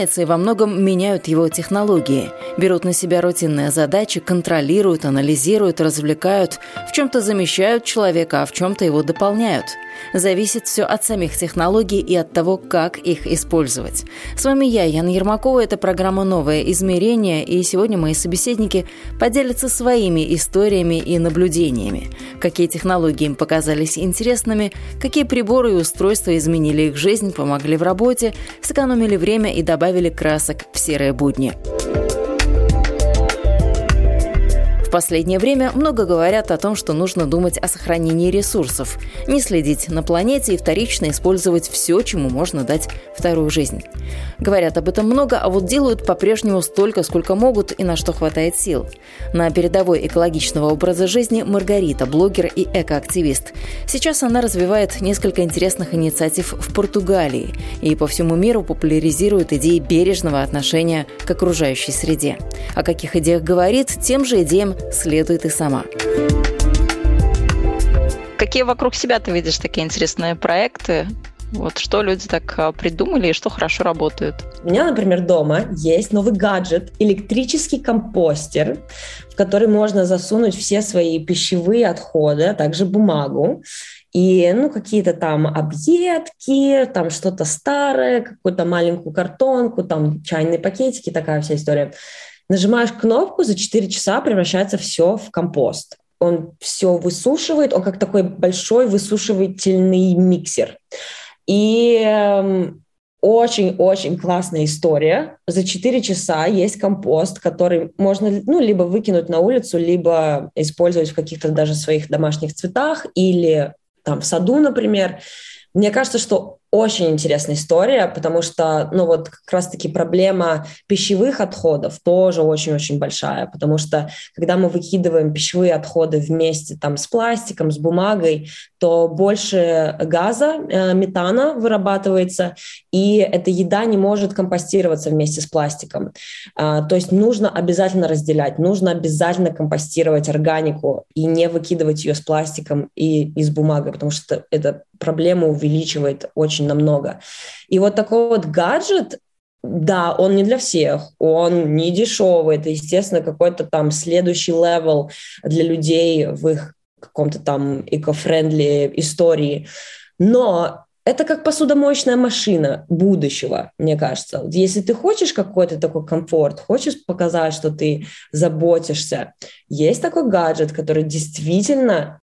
меняется, и во многом меняют его технологии. Берут на себя рутинные задачи, контролируют, анализируют, развлекают, в чем-то замещают человека, а в чем-то его дополняют – Зависит все от самих технологий и от того, как их использовать. С вами я, Яна Ермакова, это программа «Новое измерение», и сегодня мои собеседники поделятся своими историями и наблюдениями. Какие технологии им показались интересными, какие приборы и устройства изменили их жизнь, помогли в работе, сэкономили время и добавили красок в серые будни. В последнее время много говорят о том, что нужно думать о сохранении ресурсов, не следить на планете и вторично использовать все, чему можно дать вторую жизнь. Говорят об этом много, а вот делают по-прежнему столько, сколько могут и на что хватает сил. На передовой экологичного образа жизни Маргарита, блогер и экоактивист. Сейчас она развивает несколько интересных инициатив в Португалии и по всему миру популяризирует идеи бережного отношения к окружающей среде. О каких идеях говорит, тем же идеям следует и сама. Какие вокруг себя ты видишь такие интересные проекты? Вот что люди так а, придумали и что хорошо работают. У меня, например, дома есть новый гаджет, электрический компостер, в который можно засунуть все свои пищевые отходы, а также бумагу. И, ну, какие-то там объедки, там что-то старое, какую-то маленькую картонку, там чайные пакетики, такая вся история. Нажимаешь кнопку, за 4 часа превращается все в компост. Он все высушивает, он как такой большой высушивательный миксер. И эм, очень-очень классная история. За 4 часа есть компост, который можно ну, либо выкинуть на улицу, либо использовать в каких-то даже своих домашних цветах или там в саду, например. Мне кажется, что очень интересная история, потому что, ну вот как раз-таки проблема пищевых отходов тоже очень-очень большая, потому что когда мы выкидываем пищевые отходы вместе там с пластиком, с бумагой, то больше газа, э, метана вырабатывается, и эта еда не может компостироваться вместе с пластиком. А, то есть нужно обязательно разделять, нужно обязательно компостировать органику и не выкидывать ее с пластиком и, и с бумагой, потому что эта проблема увеличивает очень очень намного. И вот такой вот гаджет, да, он не для всех, он не дешевый, это, естественно, какой-то там следующий level для людей в их каком-то там eco-friendly истории. Но это как посудомоечная машина будущего, мне кажется. Если ты хочешь какой-то такой комфорт, хочешь показать, что ты заботишься, есть такой гаджет, который действительно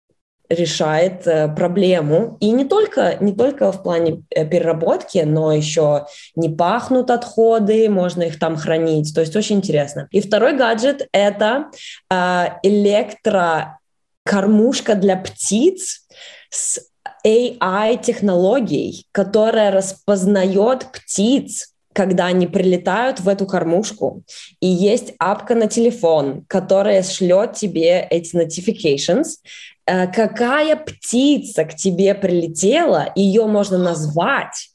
решает э, проблему. И не только, не только в плане э, переработки, но еще не пахнут отходы, можно их там хранить. То есть очень интересно. И второй гаджет — это э, электрокормушка для птиц с AI-технологией, которая распознает птиц, когда они прилетают в эту кормушку, и есть апка на телефон, которая шлет тебе эти notifications, Э, какая птица к тебе прилетела, ее можно назвать,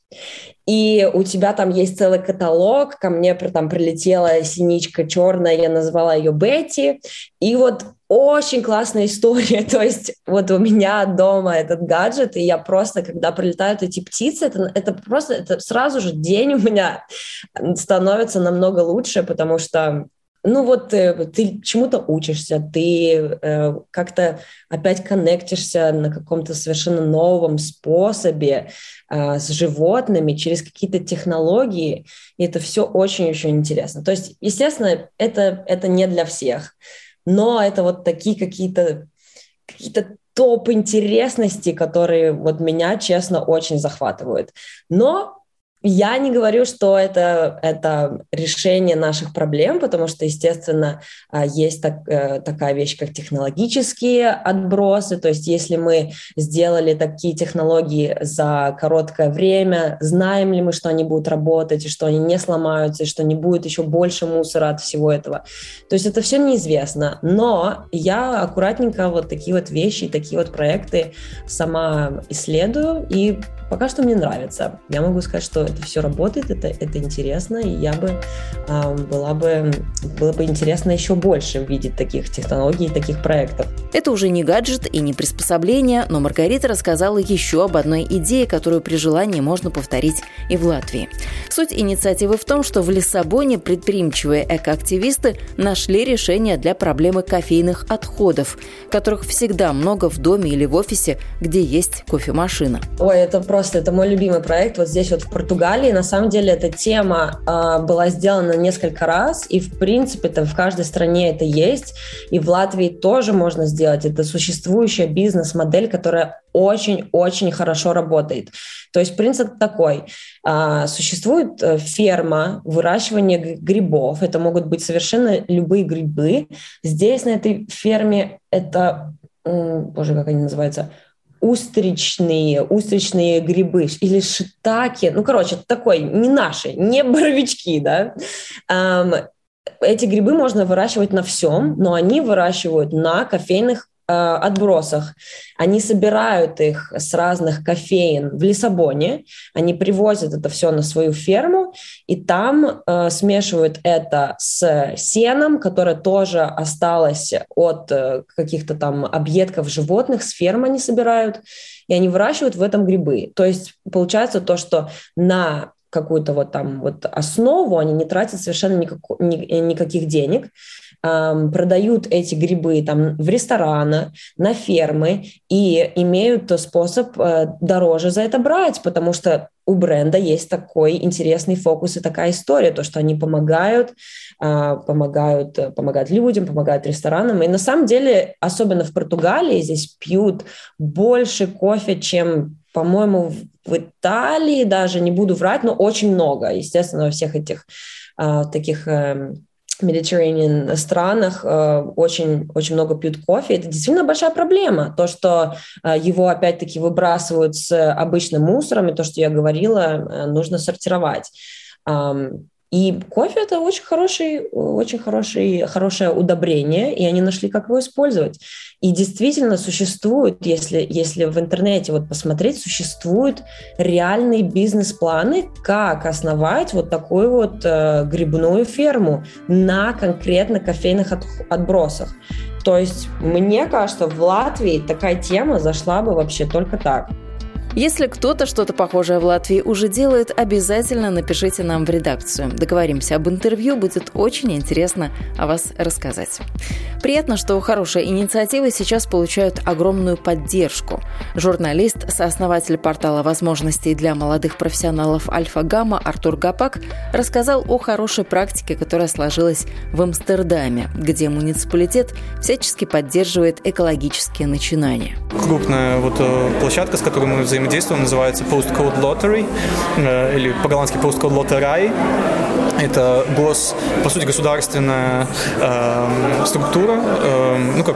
и у тебя там есть целый каталог, ко мне там прилетела синичка черная, я назвала ее Бетти, и вот очень классная история, то есть вот у меня дома этот гаджет, и я просто, когда прилетают эти птицы, это, это просто, это сразу же день у меня становится намного лучше, потому что ну вот э, ты чему-то учишься, ты э, как-то опять коннектишься на каком-то совершенно новом способе э, с животными через какие-то технологии, и это все очень-очень интересно. То есть, естественно, это, это не для всех, но это вот такие какие-то какие-то топ интересности, которые вот меня, честно, очень захватывают. Но я не говорю, что это, это решение наших проблем, потому что, естественно, а, есть так, э, такая вещь, как технологические отбросы. То есть если мы сделали такие технологии за короткое время, знаем ли мы, что они будут работать, и что они не сломаются, и что не будет еще больше мусора от всего этого. То есть это все неизвестно. Но я аккуратненько вот такие вот вещи, такие вот проекты сама исследую, и пока что мне нравится. Я могу сказать, что это все работает, это, это интересно, и я бы э, была бы, было бы интересно еще больше увидеть таких технологий, таких проектов. Это уже не гаджет и не приспособление, но Маргарита рассказала еще об одной идее, которую при желании можно повторить и в Латвии. Суть инициативы в том, что в Лиссабоне предприимчивые экоактивисты нашли решение для проблемы кофейных отходов, которых всегда много в доме или в офисе, где есть кофемашина. Ой, это просто, это мой любимый проект. Вот здесь вот в Португалии, на самом деле, эта тема э, была сделана несколько раз, и, в принципе, это в каждой стране это есть, и в Латвии тоже можно сделать. Это существующая бизнес-модель, которая очень-очень хорошо работает. То есть принцип такой. А, существует э, ферма выращивания грибов. Это могут быть совершенно любые грибы. Здесь на этой ферме это, боже, как они называются, устричные, устричные грибы или шитаки, ну, короче, такой, не наши, не боровички, да. Эти грибы можно выращивать на всем, но они выращивают на кофейных отбросах. Они собирают их с разных кофеин в Лиссабоне, они привозят это все на свою ферму, и там э, смешивают это с сеном, которое тоже осталось от э, каких-то там объедков животных, с фермы они собирают, и они выращивают в этом грибы. То есть получается то, что на какую-то вот там вот основу они не тратят совершенно никак, ни, никаких денег, продают эти грибы там в рестораны, на фермы и имеют способ э, дороже за это брать, потому что у бренда есть такой интересный фокус и такая история, то, что они помогают, а, помогают, помогают людям, помогают ресторанам. И на самом деле, особенно в Португалии, здесь пьют больше кофе, чем, по-моему, в Италии даже, не буду врать, но очень много, естественно, во всех этих а, таких эм, Mediterranean странах э, очень, очень много пьют кофе. Это действительно большая проблема. То, что э, его опять-таки выбрасывают с обычным мусором, и то, что я говорила, э, нужно сортировать. И кофе это очень хороший, очень хороший, хорошее удобрение, и они нашли, как его использовать. И действительно существуют, если, если в интернете вот посмотреть, существуют реальные бизнес-планы, как основать вот такую вот э, грибную ферму на конкретно кофейных от, отбросах. То есть мне кажется, в Латвии такая тема зашла бы вообще только так. Если кто-то что-то похожее в Латвии уже делает, обязательно напишите нам в редакцию. Договоримся об интервью, будет очень интересно о вас рассказать. Приятно, что хорошие инициативы сейчас получают огромную поддержку. Журналист, сооснователь портала возможностей для молодых профессионалов Альфа-Гамма Артур Гапак рассказал о хорошей практике, которая сложилась в Амстердаме, где муниципалитет всячески поддерживает экологические начинания. Крупная вот э, площадка, с которой мы взаимодействуем взаимодействуем, называется Postcode Lottery, э, или по-голландски Postcode Lottery. Это гос, по сути, государственная э, структура, э, ну как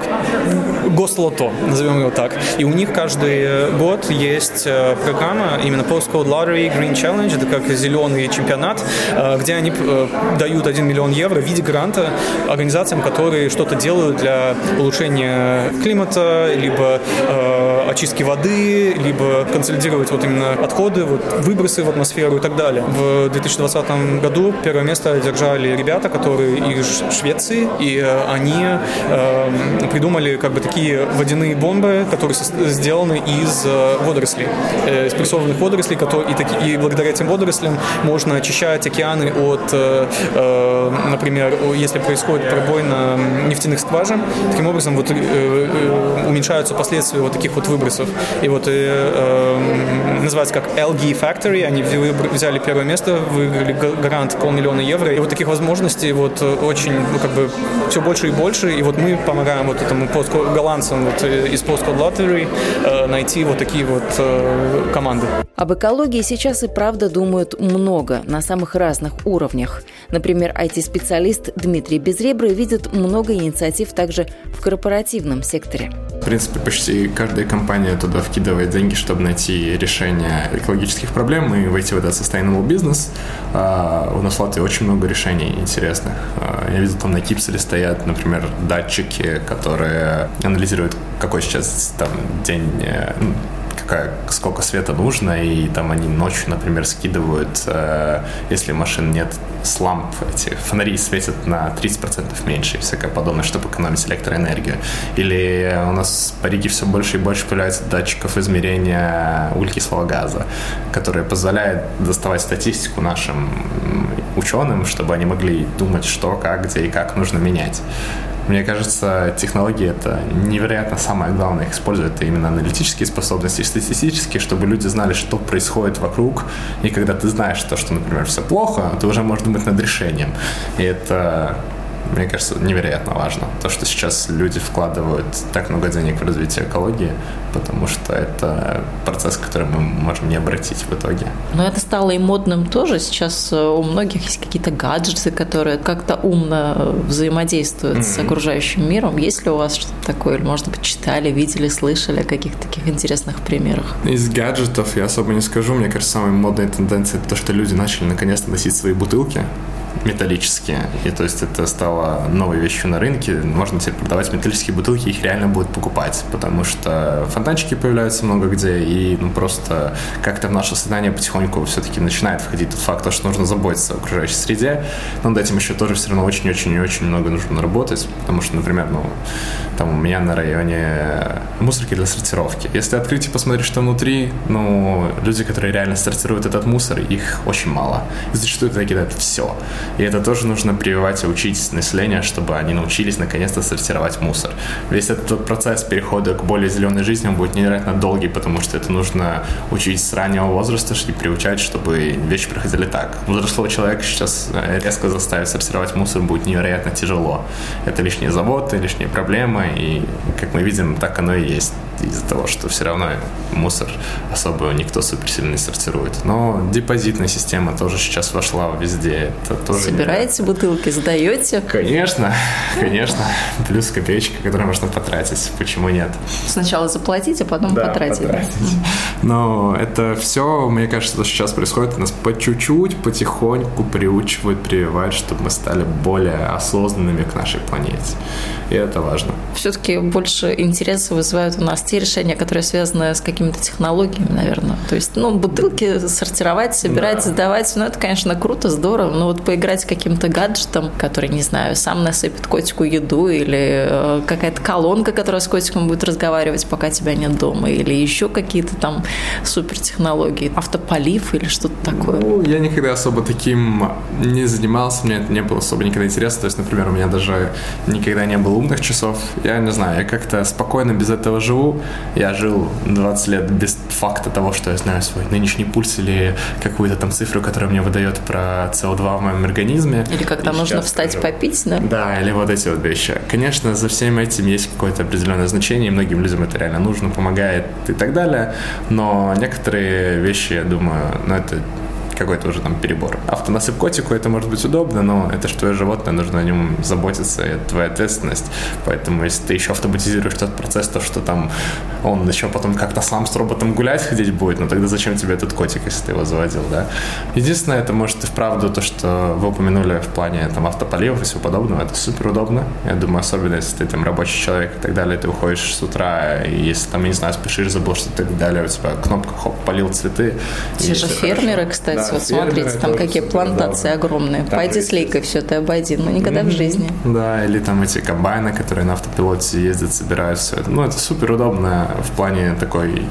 гослото, назовем его так. И у них каждый год есть э, программа, именно Postcode Lottery Green Challenge, это как зеленый чемпионат, э, где они э, дают 1 миллион евро в виде гранта организациям, которые что-то делают для улучшения климата, либо э, очистки воды, либо консолидировать вот именно отходы, вот выбросы в атмосферу и так далее. В 2020 году первое место держали ребята, которые из Швеции, и э, они э, придумали как бы такие водяные бомбы, которые сделаны из э, водорослей, э, из прессованных водорослей, которые, и, таки, и благодаря этим водорослям можно очищать океаны от, э, э, например, если происходит пробой на нефтяных скважин, таким образом вот э, э, уменьшаются последствия вот таких вот выбросов. И вот э, называется как LG Factory. Они взяли первое место, выиграли грант полмиллиона евро. И вот таких возможностей вот очень, ну, как бы, все больше и больше. И вот мы помогаем вот этому голландцам вот из Postcode Lottery найти вот такие вот команды. Об экологии сейчас и правда думают много, на самых разных уровнях. Например, IT-специалист Дмитрий Безребрый видит много инициатив также в корпоративном секторе. В принципе, почти каждая компания туда вкидывает деньги, чтобы найти решение экологических проблем и войти в этот sustainable бизнес. А, у нас в Латвии очень много решений интересных. А, я видел, там на Кипселе стоят, например, датчики, которые анализируют, какой сейчас там день какая, сколько света нужно, и там они ночью, например, скидывают, э, если машин нет с ламп, эти фонари светят на 30% меньше и всякое подобное, чтобы экономить электроэнергию. Или у нас по Риге все больше и больше появляется датчиков измерения углекислого газа, которые позволяют доставать статистику нашим ученым, чтобы они могли думать, что, как, где и как нужно менять. Мне кажется, технологии это невероятно самое главное их использовать. Это именно аналитические способности, статистические, чтобы люди знали, что происходит вокруг. И когда ты знаешь то, что, например, все плохо, ты уже можешь думать над решением. И это мне кажется, невероятно важно. То, что сейчас люди вкладывают так много денег в развитие экологии, потому что это процесс, который мы можем не обратить в итоге. Но это стало и модным тоже. Сейчас э, у многих есть какие-то гаджеты, которые как-то умно взаимодействуют mm-hmm. с окружающим миром. Есть ли у вас что-то такое? Или, может быть, читали, видели, слышали о каких-то таких интересных примерах? Из гаджетов я особо не скажу. Мне кажется, самой модной тенденцией это то, что люди начали наконец-то носить свои бутылки металлические. И то есть это стало новой вещью на рынке. Можно теперь продавать металлические бутылки, их реально будут покупать, потому что фонтанчики появляются много где, и ну, просто как-то в наше сознание потихоньку все-таки начинает входить тот факт, что нужно заботиться о окружающей среде. Но над этим еще тоже все равно очень-очень-очень много нужно работать, потому что, например, ну, там у меня на районе мусорки для сортировки. Если открыть и посмотреть, что внутри, ну, люди, которые реально сортируют этот мусор, их очень мало. И зачастую это кидают все. И это тоже нужно прививать и учить население, чтобы они научились наконец-то сортировать мусор. Весь этот процесс перехода к более зеленой жизни он будет невероятно долгий, потому что это нужно учить с раннего возраста и приучать, чтобы вещи проходили так. Взрослого человека сейчас э, резко заставить сортировать мусор будет невероятно тяжело. Это лишние заботы, лишние проблемы, и, как мы видим, так оно и есть из-за того, что все равно мусор особо никто суперсильно не сортирует. Но депозитная система тоже сейчас вошла везде. Это тоже Собираете бутылки, сдаете? Конечно, конечно. Плюс копеечка, которую можно потратить. Почему нет? Сначала заплатить, а потом да, потратить. потратить. Но это все, мне кажется, что сейчас происходит, нас по чуть-чуть, потихоньку приучивают, прививают, чтобы мы стали более осознанными к нашей планете. И это важно. Все-таки больше интереса вызывают у нас те решения, которые связаны с какими-то технологиями, наверное. То есть, ну, бутылки сортировать, собирать, да. сдавать, ну, это, конечно, круто, здорово, но вот поиграть с каким-то гаджетом, который, не знаю, сам насыпет котику еду или э, какая-то колонка, которая с котиком будет разговаривать, пока тебя нет дома, или еще какие-то там супертехнологии, автополив или что-то такое. Ну, я никогда особо таким не занимался, мне это не было особо никогда интересно. То есть, например, у меня даже никогда не было умных часов. Я не знаю, я как-то спокойно без этого живу. Я жил 20 лет без факта того, что я знаю свой нынешний пульс или какую-то там цифру, которая мне выдает про СО2 в моем организме. Или когда нужно встать скажу. попить, да? Да, или вот эти вот вещи. Конечно, за всем этим есть какое-то определенное значение, и многим людям это реально нужно, помогает и так далее. Но некоторые вещи, я думаю, ну это какой-то уже там перебор. Автонасып котику это может быть удобно, но это же твое животное, нужно о нем заботиться, и это твоя ответственность. Поэтому если ты еще автоматизируешь тот процесс, то что там он еще потом как-то сам с роботом гулять ходить будет, ну тогда зачем тебе этот котик, если ты его заводил, да? Единственное, это может и вправду то, что вы упомянули в плане там автополивов и всего подобного, это супер удобно. Я думаю, особенно если ты там рабочий человек и так далее, ты уходишь с утра, и если там, я не знаю, спешишь, забыл что-то и так далее, у тебя кнопка, хоп, полил цветы. Те же фермеры, хорошо. кстати, вот смотрите, там какие плантации да. огромные. Там Пойди с лейкой все ты обойди, но никогда mm-hmm. в жизни. Да, или там эти комбайны, которые на автопилоте ездят, собирают все это. Ну, это супер удобно в плане такой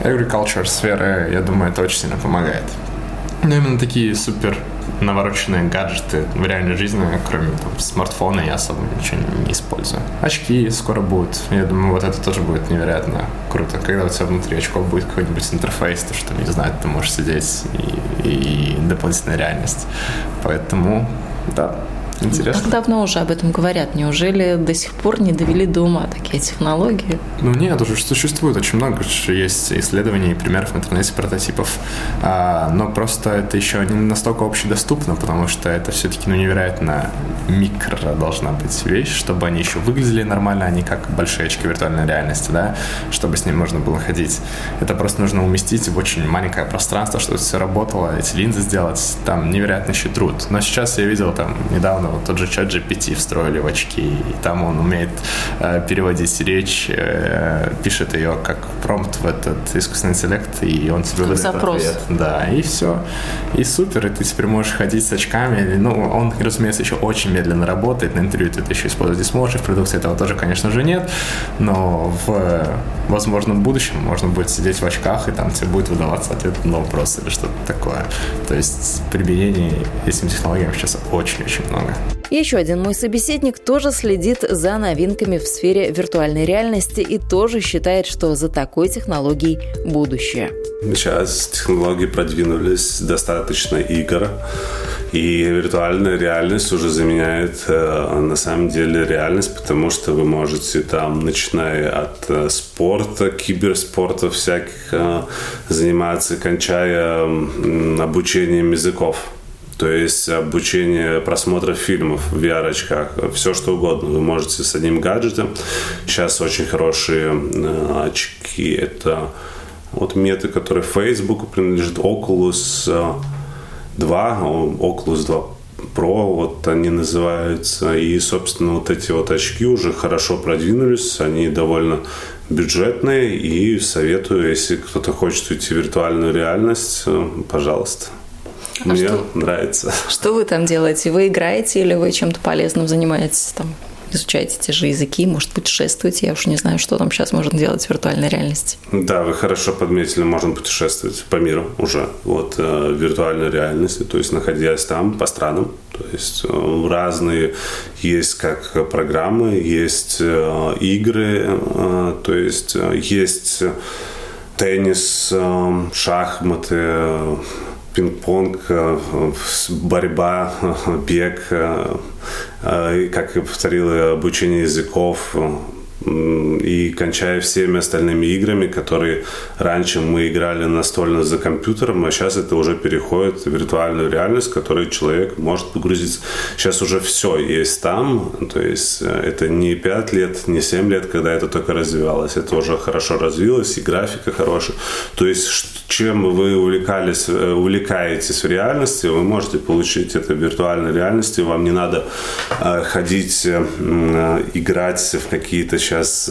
agriculture сферы, я думаю, это очень сильно помогает. Но именно такие супер навороченные гаджеты в реальной жизни, кроме там, смартфона, я особо ничего не использую. Очки скоро будут. Я думаю, вот это тоже будет невероятно круто. Когда у тебя внутри очков будет какой-нибудь интерфейс, то что, не знаю, ты можешь сидеть и, и дополнительная реальность. Поэтому, да, Интересно. Как давно уже об этом говорят? Неужели до сих пор не довели до ума такие технологии? Ну нет, уже существует очень много. Есть исследований и примеров в интернете прототипов. А, но просто это еще не настолько общедоступно, потому что это все-таки ну, невероятно микро должна быть вещь, чтобы они еще выглядели нормально, а не как большие очки виртуальной реальности, да, чтобы с ним можно было ходить. Это просто нужно уместить в очень маленькое пространство, чтобы все работало, эти линзы сделать. Там невероятный еще труд. Но сейчас я видел там недавно вот тот же чат GPT встроили в очки, и там он умеет э, переводить речь, э, пишет ее как промпт в этот искусственный интеллект, и он тебе выдает запрос. ответ. Да, и все. И супер, и ты теперь можешь ходить с очками. Ну, он, разумеется, еще очень медленно работает, на интервью ты это еще использовать не сможешь, в продукции этого тоже, конечно же, нет, но в возможном будущем можно будет сидеть в очках, и там тебе будет выдаваться ответ на вопрос или что-то такое. То есть применений этим технологиям сейчас очень-очень много. Еще один мой собеседник тоже следит за новинками в сфере виртуальной реальности и тоже считает, что за такой технологией будущее. Сейчас технологии продвинулись достаточно игр, и виртуальная реальность уже заменяет э, на самом деле реальность, потому что вы можете там, начиная от э, спорта, киберспорта всяких, э, заниматься, кончая обучением языков. То есть обучение просмотра фильмов в VR-очках, все что угодно. Вы можете с одним гаджетом. Сейчас очень хорошие э, очки. Это вот меты, которые Facebook принадлежит Oculus 2, Oculus 2 Pro, вот они называются. И, собственно, вот эти вот очки уже хорошо продвинулись. Они довольно бюджетные. И советую, если кто-то хочет уйти в виртуальную реальность, э, пожалуйста. А Мне что, нравится. Что вы там делаете? Вы играете или вы чем-то полезным занимаетесь? Там, изучаете те же языки, может, путешествуете? Я уж не знаю, что там сейчас можно делать в виртуальной реальности. Да, вы хорошо подметили, можно путешествовать по миру уже, вот, э, в виртуальной реальности, то есть находясь там по странам, то есть э, разные есть как программы, есть э, игры, то есть есть теннис, шахматы, пинг-понг, э, борьба, бег, э, э, как я повторил, обучение языков, и кончая всеми остальными играми, которые раньше мы играли настольно за компьютером, а сейчас это уже переходит в виртуальную реальность, в которой человек может погрузиться. Сейчас уже все есть там, то есть это не 5 лет, не 7 лет, когда это только развивалось, это уже хорошо развилось, и графика хорошая. То есть чем вы увлекались, э, увлекаетесь в реальности, вы можете получить это в виртуальной реальности. Вам не надо э, ходить, э, играть в какие-то сейчас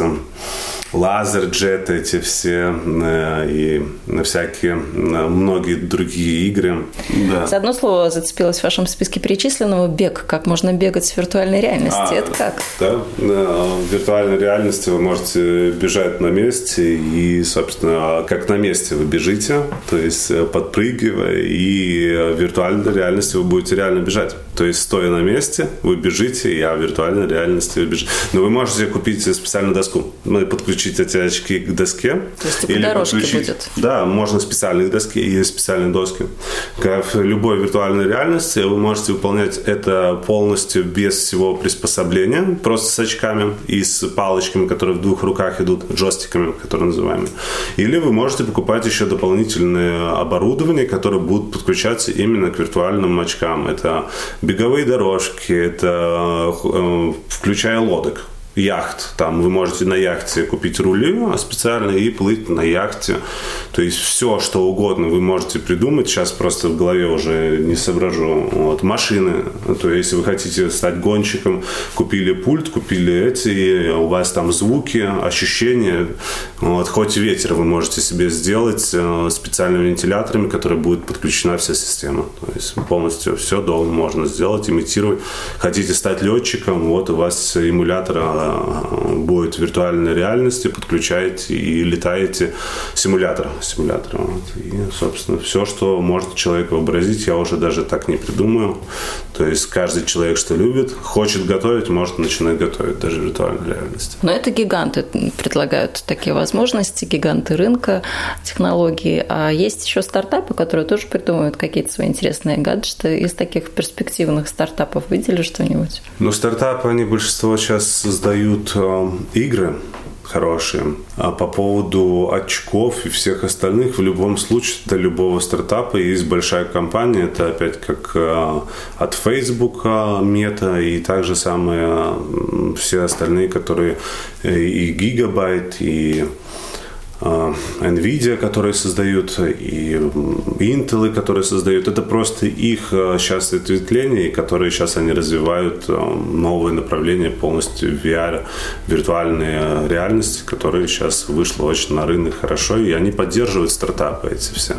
лазер джеты эти все э, и всякие э, многие другие игры. Да. За одно слово зацепилось в вашем списке перечисленного бег. Как можно бегать в виртуальной реальности? А, Это как? Да, в виртуальной реальности вы можете бежать на месте и, собственно, как на месте вы бежите, то есть э, подпрыгивая, и в виртуальной реальности вы будете реально бежать. То есть, стоя на месте, вы бежите, а в виртуальной реальности вы бежите. Но вы можете купить специальную доску, подключить подключить эти очки к доске. То есть или дорожки подключить... будет? Да, можно специальные доски, есть специальные доски. Как в любой виртуальной реальности вы можете выполнять это полностью без всего приспособления, просто с очками и с палочками, которые в двух руках идут, джойстиками, которые называемые. Или вы можете покупать еще дополнительное оборудование, которое будет подключаться именно к виртуальным очкам. Это беговые дорожки, это э, включая лодок яхт. Там вы можете на яхте купить рули специально и плыть на яхте. То есть все, что угодно вы можете придумать. Сейчас просто в голове уже не соображу. Вот. Машины. То есть если вы хотите стать гонщиком, купили пульт, купили эти, у вас там звуки, ощущения. Вот. Хоть ветер вы можете себе сделать э, специальными вентиляторами, которые будет подключена вся система. То есть полностью все дома можно сделать, имитировать. Хотите стать летчиком, вот у вас эмулятор э, будет виртуальной реальности, подключаете и летаете симулятор. симулятор вот. И, собственно, все, что может человек вообразить, я уже даже так не придумаю. То есть каждый человек, что любит, хочет готовить, может начинать готовить даже в виртуальной реальности. Но это гиганты предлагают такие возможности, гиганты рынка технологий. А есть еще стартапы, которые тоже придумывают какие-то свои интересные гаджеты. Из таких перспективных стартапов видели что-нибудь? Ну, стартапы, они большинство сейчас создают э, игры, хорошие. А по поводу очков и всех остальных, в любом случае, для любого стартапа есть большая компания. Это опять как э, от Facebook, Мета и также самые э, все остальные, которые и Gigabyte, и NVIDIA, которые создают, и Intel, которые создают. Это просто их сейчас а, ответвление, которые сейчас они развивают а, новые направления полностью VR, виртуальные реальности, которые сейчас вышло очень на рынок хорошо, и они поддерживают стартапы эти все.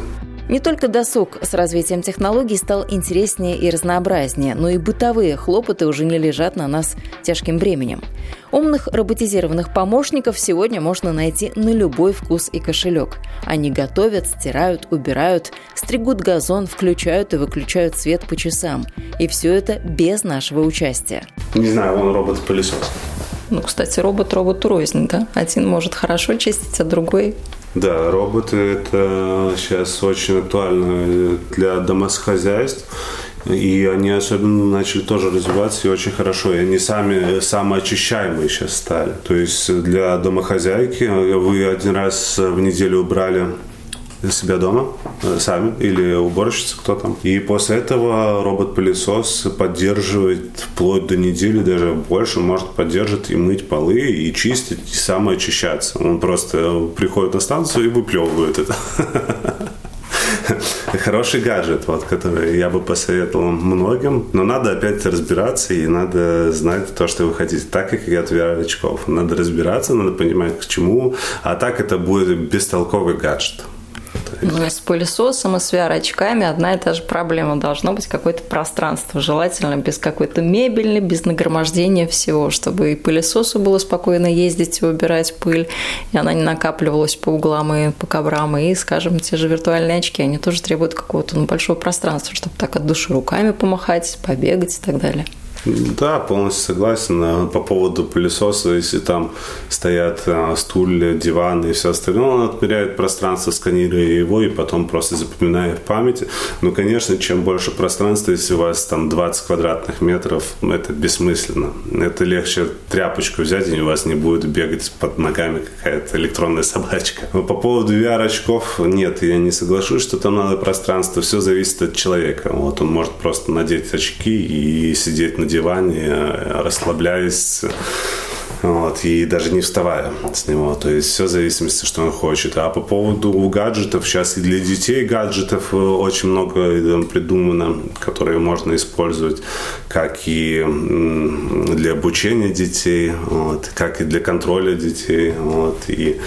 Не только досуг с развитием технологий стал интереснее и разнообразнее, но и бытовые хлопоты уже не лежат на нас тяжким бременем. Умных роботизированных помощников сегодня можно найти на любой вкус и кошелек. Они готовят, стирают, убирают, стригут газон, включают и выключают свет по часам. И все это без нашего участия. Не знаю, он робот-пылесос. Ну, кстати, робот роботу рознь, да? Один может хорошо чистить, а другой да, роботы это сейчас очень актуально для домохозяйств. И они особенно начали тоже развиваться и очень хорошо. И они сами самоочищаемые сейчас стали. То есть для домохозяйки вы один раз в неделю убрали себя дома э, сами или уборщица кто там. И после этого робот-пылесос поддерживает вплоть до недели, даже больше, может поддерживать и мыть полы, и чистить, и самоочищаться. Он просто приходит на станцию и выплевывает это. Хороший гаджет, вот, который я бы посоветовал многим. Но надо опять разбираться и надо знать то, что вы хотите. Так, как и от очков. Надо разбираться, надо понимать, к чему. А так это будет бестолковый гаджет. Ну, с пылесосом, и с VR-очками одна и та же проблема. Должно быть какое-то пространство, желательно без какой-то мебели, без нагромождения всего, чтобы и пылесосу было спокойно ездить и убирать пыль, и она не накапливалась по углам и по коврам. И, скажем, те же виртуальные очки, они тоже требуют какого-то ну, большого пространства, чтобы так от души руками помахать, побегать и так далее. Да, полностью согласен. По поводу пылесоса, если там стоят а, стулья, диваны и все остальное, он отмеряет пространство, сканируя его и потом просто запоминает в памяти. Ну, конечно, чем больше пространства, если у вас там 20 квадратных метров, это бессмысленно. Это легче тряпочку взять, и у вас не будет бегать под ногами какая-то электронная собачка. Но по поводу VR-очков, нет, я не соглашусь, что там надо пространство. Все зависит от человека. Вот он может просто надеть очки и сидеть на диване, расслабляясь вот, и даже не вставая с него. То есть все в зависимости, что он хочет. А по поводу гаджетов, сейчас и для детей гаджетов э, очень много придумано, которые можно использовать как и для обучения детей, вот, как и для контроля детей, вот, и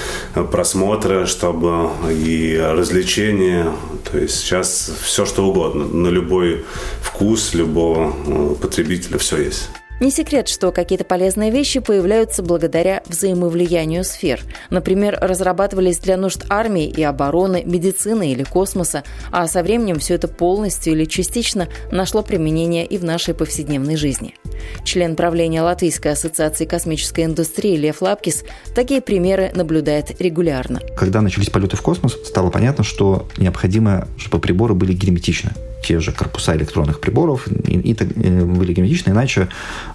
просмотра, чтобы и развлечения. То есть сейчас все что угодно, на любой вкус любого э, потребителя все есть. Не секрет, что какие-то полезные вещи появляются благодаря взаимовлиянию сфер. Например, разрабатывались для нужд армии и обороны, медицины или космоса, а со временем все это полностью или частично нашло применение и в нашей повседневной жизни. Член правления Латвийской ассоциации космической индустрии Лев Лапкис такие примеры наблюдает регулярно. Когда начались полеты в космос, стало понятно, что необходимо, чтобы приборы были герметичны те же корпуса электронных приборов и, и, и э, были герметичны, иначе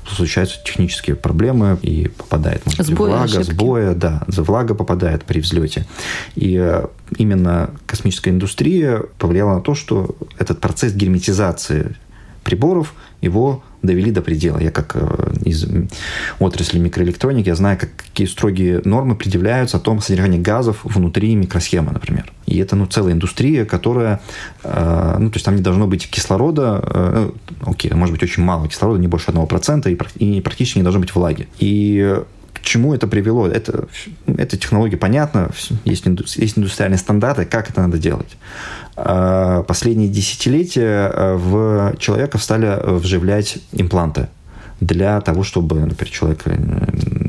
случаются технические проблемы и попадает может, Сбои, влага, ошибки. сбоя, да, влага попадает при взлете. И э, именно космическая индустрия повлияла на то, что этот процесс герметизации приборов его довели до предела. Я как э, из отрасли микроэлектроники, я знаю, как, какие строгие нормы предъявляются о том содержании газов внутри микросхемы, например. И это ну, целая индустрия, которая... Э, ну, то есть там не должно быть кислорода, э, окей, может быть очень мало кислорода, не больше 1%, и, и практически не должно быть влаги. И к чему это привело? Это, эта технология понятна, есть, есть индустриальные стандарты, как это надо делать. А, последние десятилетия а, в человека стали вживлять импланты для того, чтобы, например, человек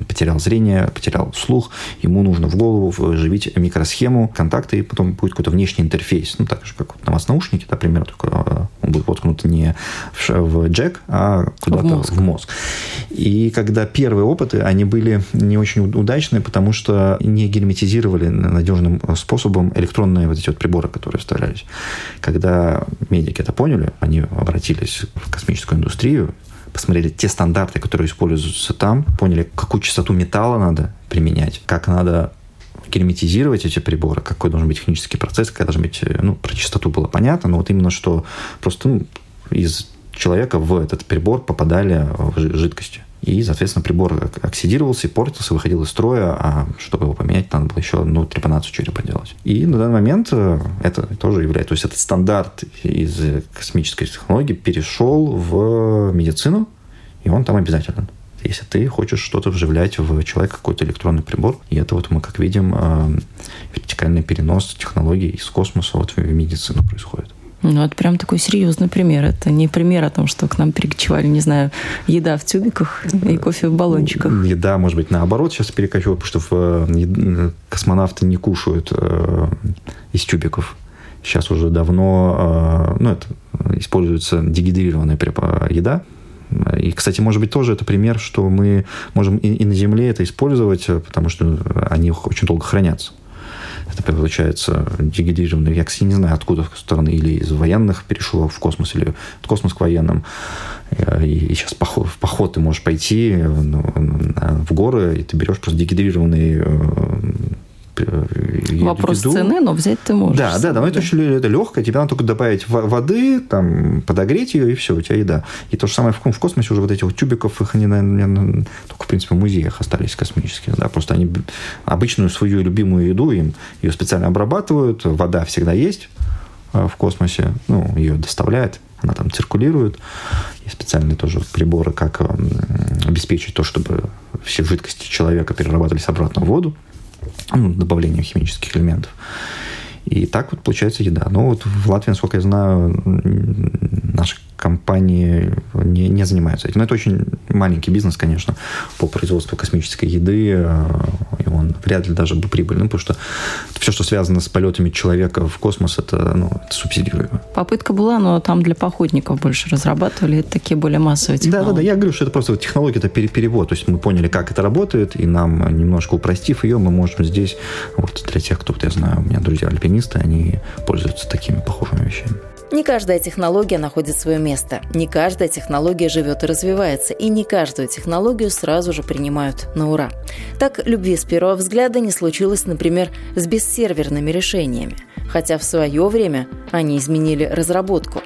потерял зрение, потерял слух, ему нужно в голову вживить микросхему, контакты, и потом будет какой-то внешний интерфейс. Ну, так же, как вот на вас наушники, например, только э, он будет воткнут не в джек, а куда-то в мозг. в мозг. И когда первые опыты, они были не очень удачные, потому что не герметизировали надежным способом электронные вот эти вот приборы, которые вставлялись. Когда медики это поняли, они обратились в космическую индустрию, посмотрели те стандарты, которые используются там, поняли, какую частоту металла надо применять, как надо герметизировать эти приборы, какой должен быть технический процесс, какая должна быть, э, ну, про частоту было понятно, но вот именно что просто ну, из человека в этот прибор попадали жидкости. И, соответственно, прибор оксидировался и портился, выходил из строя, а чтобы его поменять, надо было еще ну, трепанацию черепа делать. И на данный момент э, это тоже является... То есть этот стандарт из космической технологии перешел в медицину, и он там обязателен. Если ты хочешь что-то вживлять в человека, какой-то электронный прибор, и это вот мы, как видим, э, вертикальный перенос технологий из космоса вот в медицину происходит. Ну, это прям такой серьезный пример. Это не пример о том, что к нам перекочевали, не знаю, еда в тюбиках и кофе в баллончиках. Еда, может быть, наоборот сейчас перекочевала, потому что э, космонавты не кушают э, из тюбиков. Сейчас уже давно э, ну, это, используется дегидрированная еда, и, кстати, может быть, тоже это пример, что мы можем и, и на Земле это использовать, потому что они очень долго хранятся. Это получается дегидрированный. Я, кстати, не знаю, откуда стороны, или из военных перешло в космос, или в космос к военным. И сейчас поход, в поход ты можешь пойти ну, в горы, и ты берешь просто дегидрированный э, Вопрос еду. цены, но взять ты можешь. Да, да, да, это очень это легкое, тебе надо только добавить воды, там, подогреть ее, и все, у тебя еда. И то же самое в, в космосе уже вот этих вот тюбиков, их они, наверное, только, в принципе, в музеях остались космические, да, просто они обычную свою любимую еду, им ее специально обрабатывают, вода всегда есть э, в космосе, ну, ее доставляют, она там циркулирует. Есть специальные тоже приборы, как обеспечить то, чтобы все жидкости человека перерабатывались обратно в воду ну, добавлением химических элементов. И так вот получается еда. Но вот в Латвии, насколько я знаю, наши компании не, не занимаются этим. Но это очень маленький бизнес, конечно, по производству космической еды, э, и он вряд ли даже бы прибыльным, потому что все, что связано с полетами человека в космос, это, ну, это субсидируемо. Попытка была, но там для походников больше разрабатывали, это такие более массовые технологии. Да, да, да, я говорю, что это просто технология, это перевод, то есть мы поняли, как это работает, и нам, немножко упростив ее, мы можем здесь, вот для тех, кто, я знаю, у меня друзья-альпинисты, они пользуются такими похожими вещами. Не каждая технология находит свое место, не каждая технология живет и развивается, и не каждую технологию сразу же принимают на ура. Так, любви с первого взгляда не случилось, например, с бессерверными решениями, хотя в свое время они изменили разработку.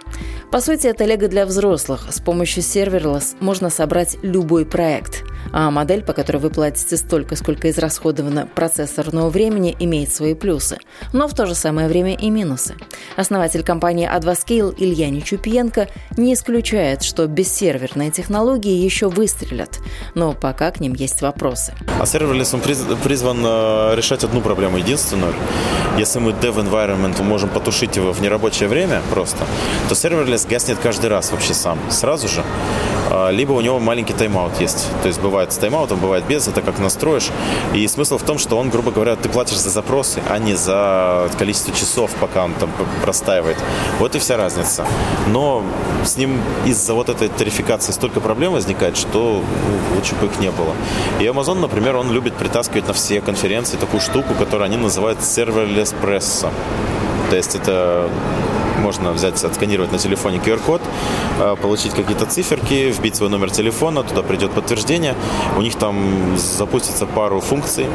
По сути, это лего для взрослых. С помощью серверлесс можно собрать любой проект – а модель, по которой вы платите столько, сколько израсходовано процессорного времени, имеет свои плюсы, но в то же самое время и минусы. Основатель компании Advascale Илья Нечупиенко не исключает, что бессерверные технологии еще выстрелят, но пока к ним есть вопросы. А serverless он призван э, решать одну проблему единственную. Если мы dev environment можем потушить его в нерабочее время просто, то serverless гаснет каждый раз вообще сам, сразу же. А, либо у него маленький тайм-аут есть. То есть бывает с тайм-аутом, бывает без, это как настроишь. И смысл в том, что он, грубо говоря, ты платишь за запросы, а не за количество часов, пока он там простаивает. Вот и вся разница. Но с ним из-за вот этой тарификации столько проблем возникает, что ну, лучше бы их не было. И Amazon, например, он любит притаскивать на все конференции такую штуку, которую они называют serverless presso. То есть это можно взять, отсканировать на телефоне QR-код, э, получить какие-то циферки, вбить свой номер телефона, туда придет подтверждение. У них там запустится пару функций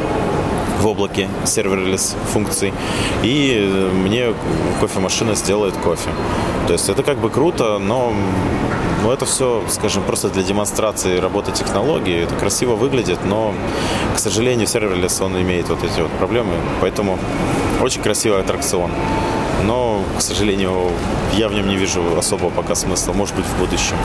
в облаке, serverless функций, и мне кофемашина сделает кофе. То есть это как бы круто, но но это все, скажем, просто для демонстрации работы технологии. Это красиво выглядит, но, к сожалению, serverless, он имеет вот эти вот проблемы. Поэтому очень красивый аттракцион но, к сожалению, я в нем не вижу особого пока смысла, может быть, в будущем.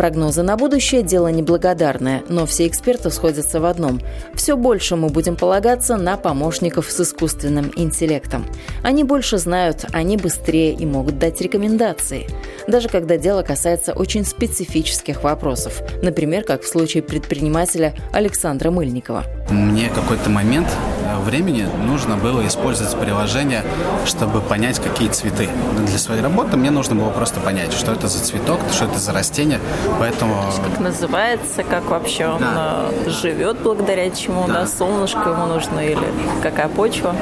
Прогнозы на будущее – дело неблагодарное, но все эксперты сходятся в одном. Все больше мы будем полагаться на помощников с искусственным интеллектом. Они больше знают, они быстрее и могут дать рекомендации. даже когда дело касается очень специфических вопросов, например, как в случае предпринимателя Александра Мыльникова. Мне какой-то момент э, времени нужно было использовать приложение, чтобы понять, какие цветы. Для своей работы мне нужно было просто понять, что это за цветок, что это за растение. Поэтому... Как называется, как вообще он да. Э, живет, благодаря чему, да. да, солнышко ему нужно или какая почва.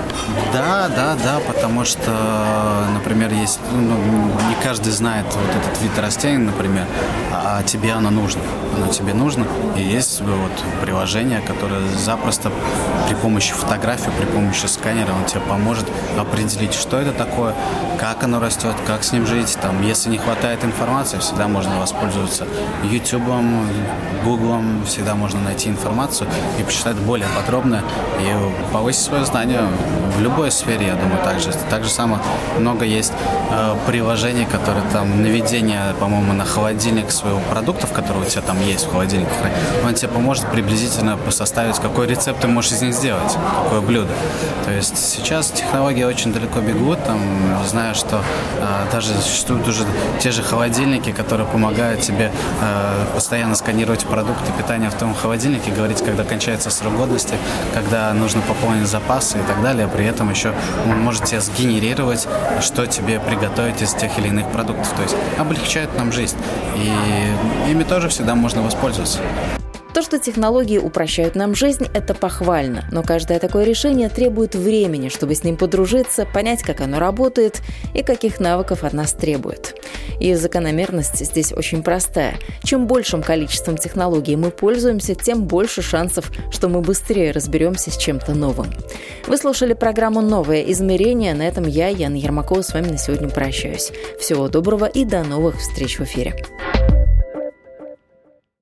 Да, да, да, потому что, например, есть, ну, не каждый знает вот этот вид растения, например, а тебе оно нужно. Оно тебе нужно. И есть вот приложение, которое запросто при помощи фотографии, при помощи сканера он тебе поможет определить, что это такое, как оно растет, как с ним жить. Там, если не хватает информации, всегда можно воспользоваться YouTube, Google, всегда можно найти информацию и почитать более подробно и повысить свое знание в любой сфере, я думаю, также. Так же самое много есть э, приложений, которые там наведение, по-моему, на холодильник своего продуктов, которые у тебя там есть в холодильнике. Он тебе поможет приблизительно составить, какой рецепт ты можешь из них сделать, какое блюдо. То есть сейчас технологии очень далеко бегут, там, знаю, что э, даже существуют уже те же холодильники, которые помогают тебе э, постоянно сканировать продукты питания в том холодильнике, говорить, когда кончается срок годности, когда нужно пополнить запасы и так далее. При этом еще он может тебе сгенерировать, что тебе приготовить из тех или иных продуктов. То есть облегчает нам жизнь. И ими тоже всегда можно воспользоваться. То, что технологии упрощают нам жизнь, это похвально, но каждое такое решение требует времени, чтобы с ним подружиться, понять, как оно работает и каких навыков от нас требует. И закономерность здесь очень простая. Чем большим количеством технологий мы пользуемся, тем больше шансов, что мы быстрее разберемся с чем-то новым. Вы слушали программу «Новое измерение». На этом я, Яна Ермакова, с вами на сегодня прощаюсь. Всего доброго и до новых встреч в эфире.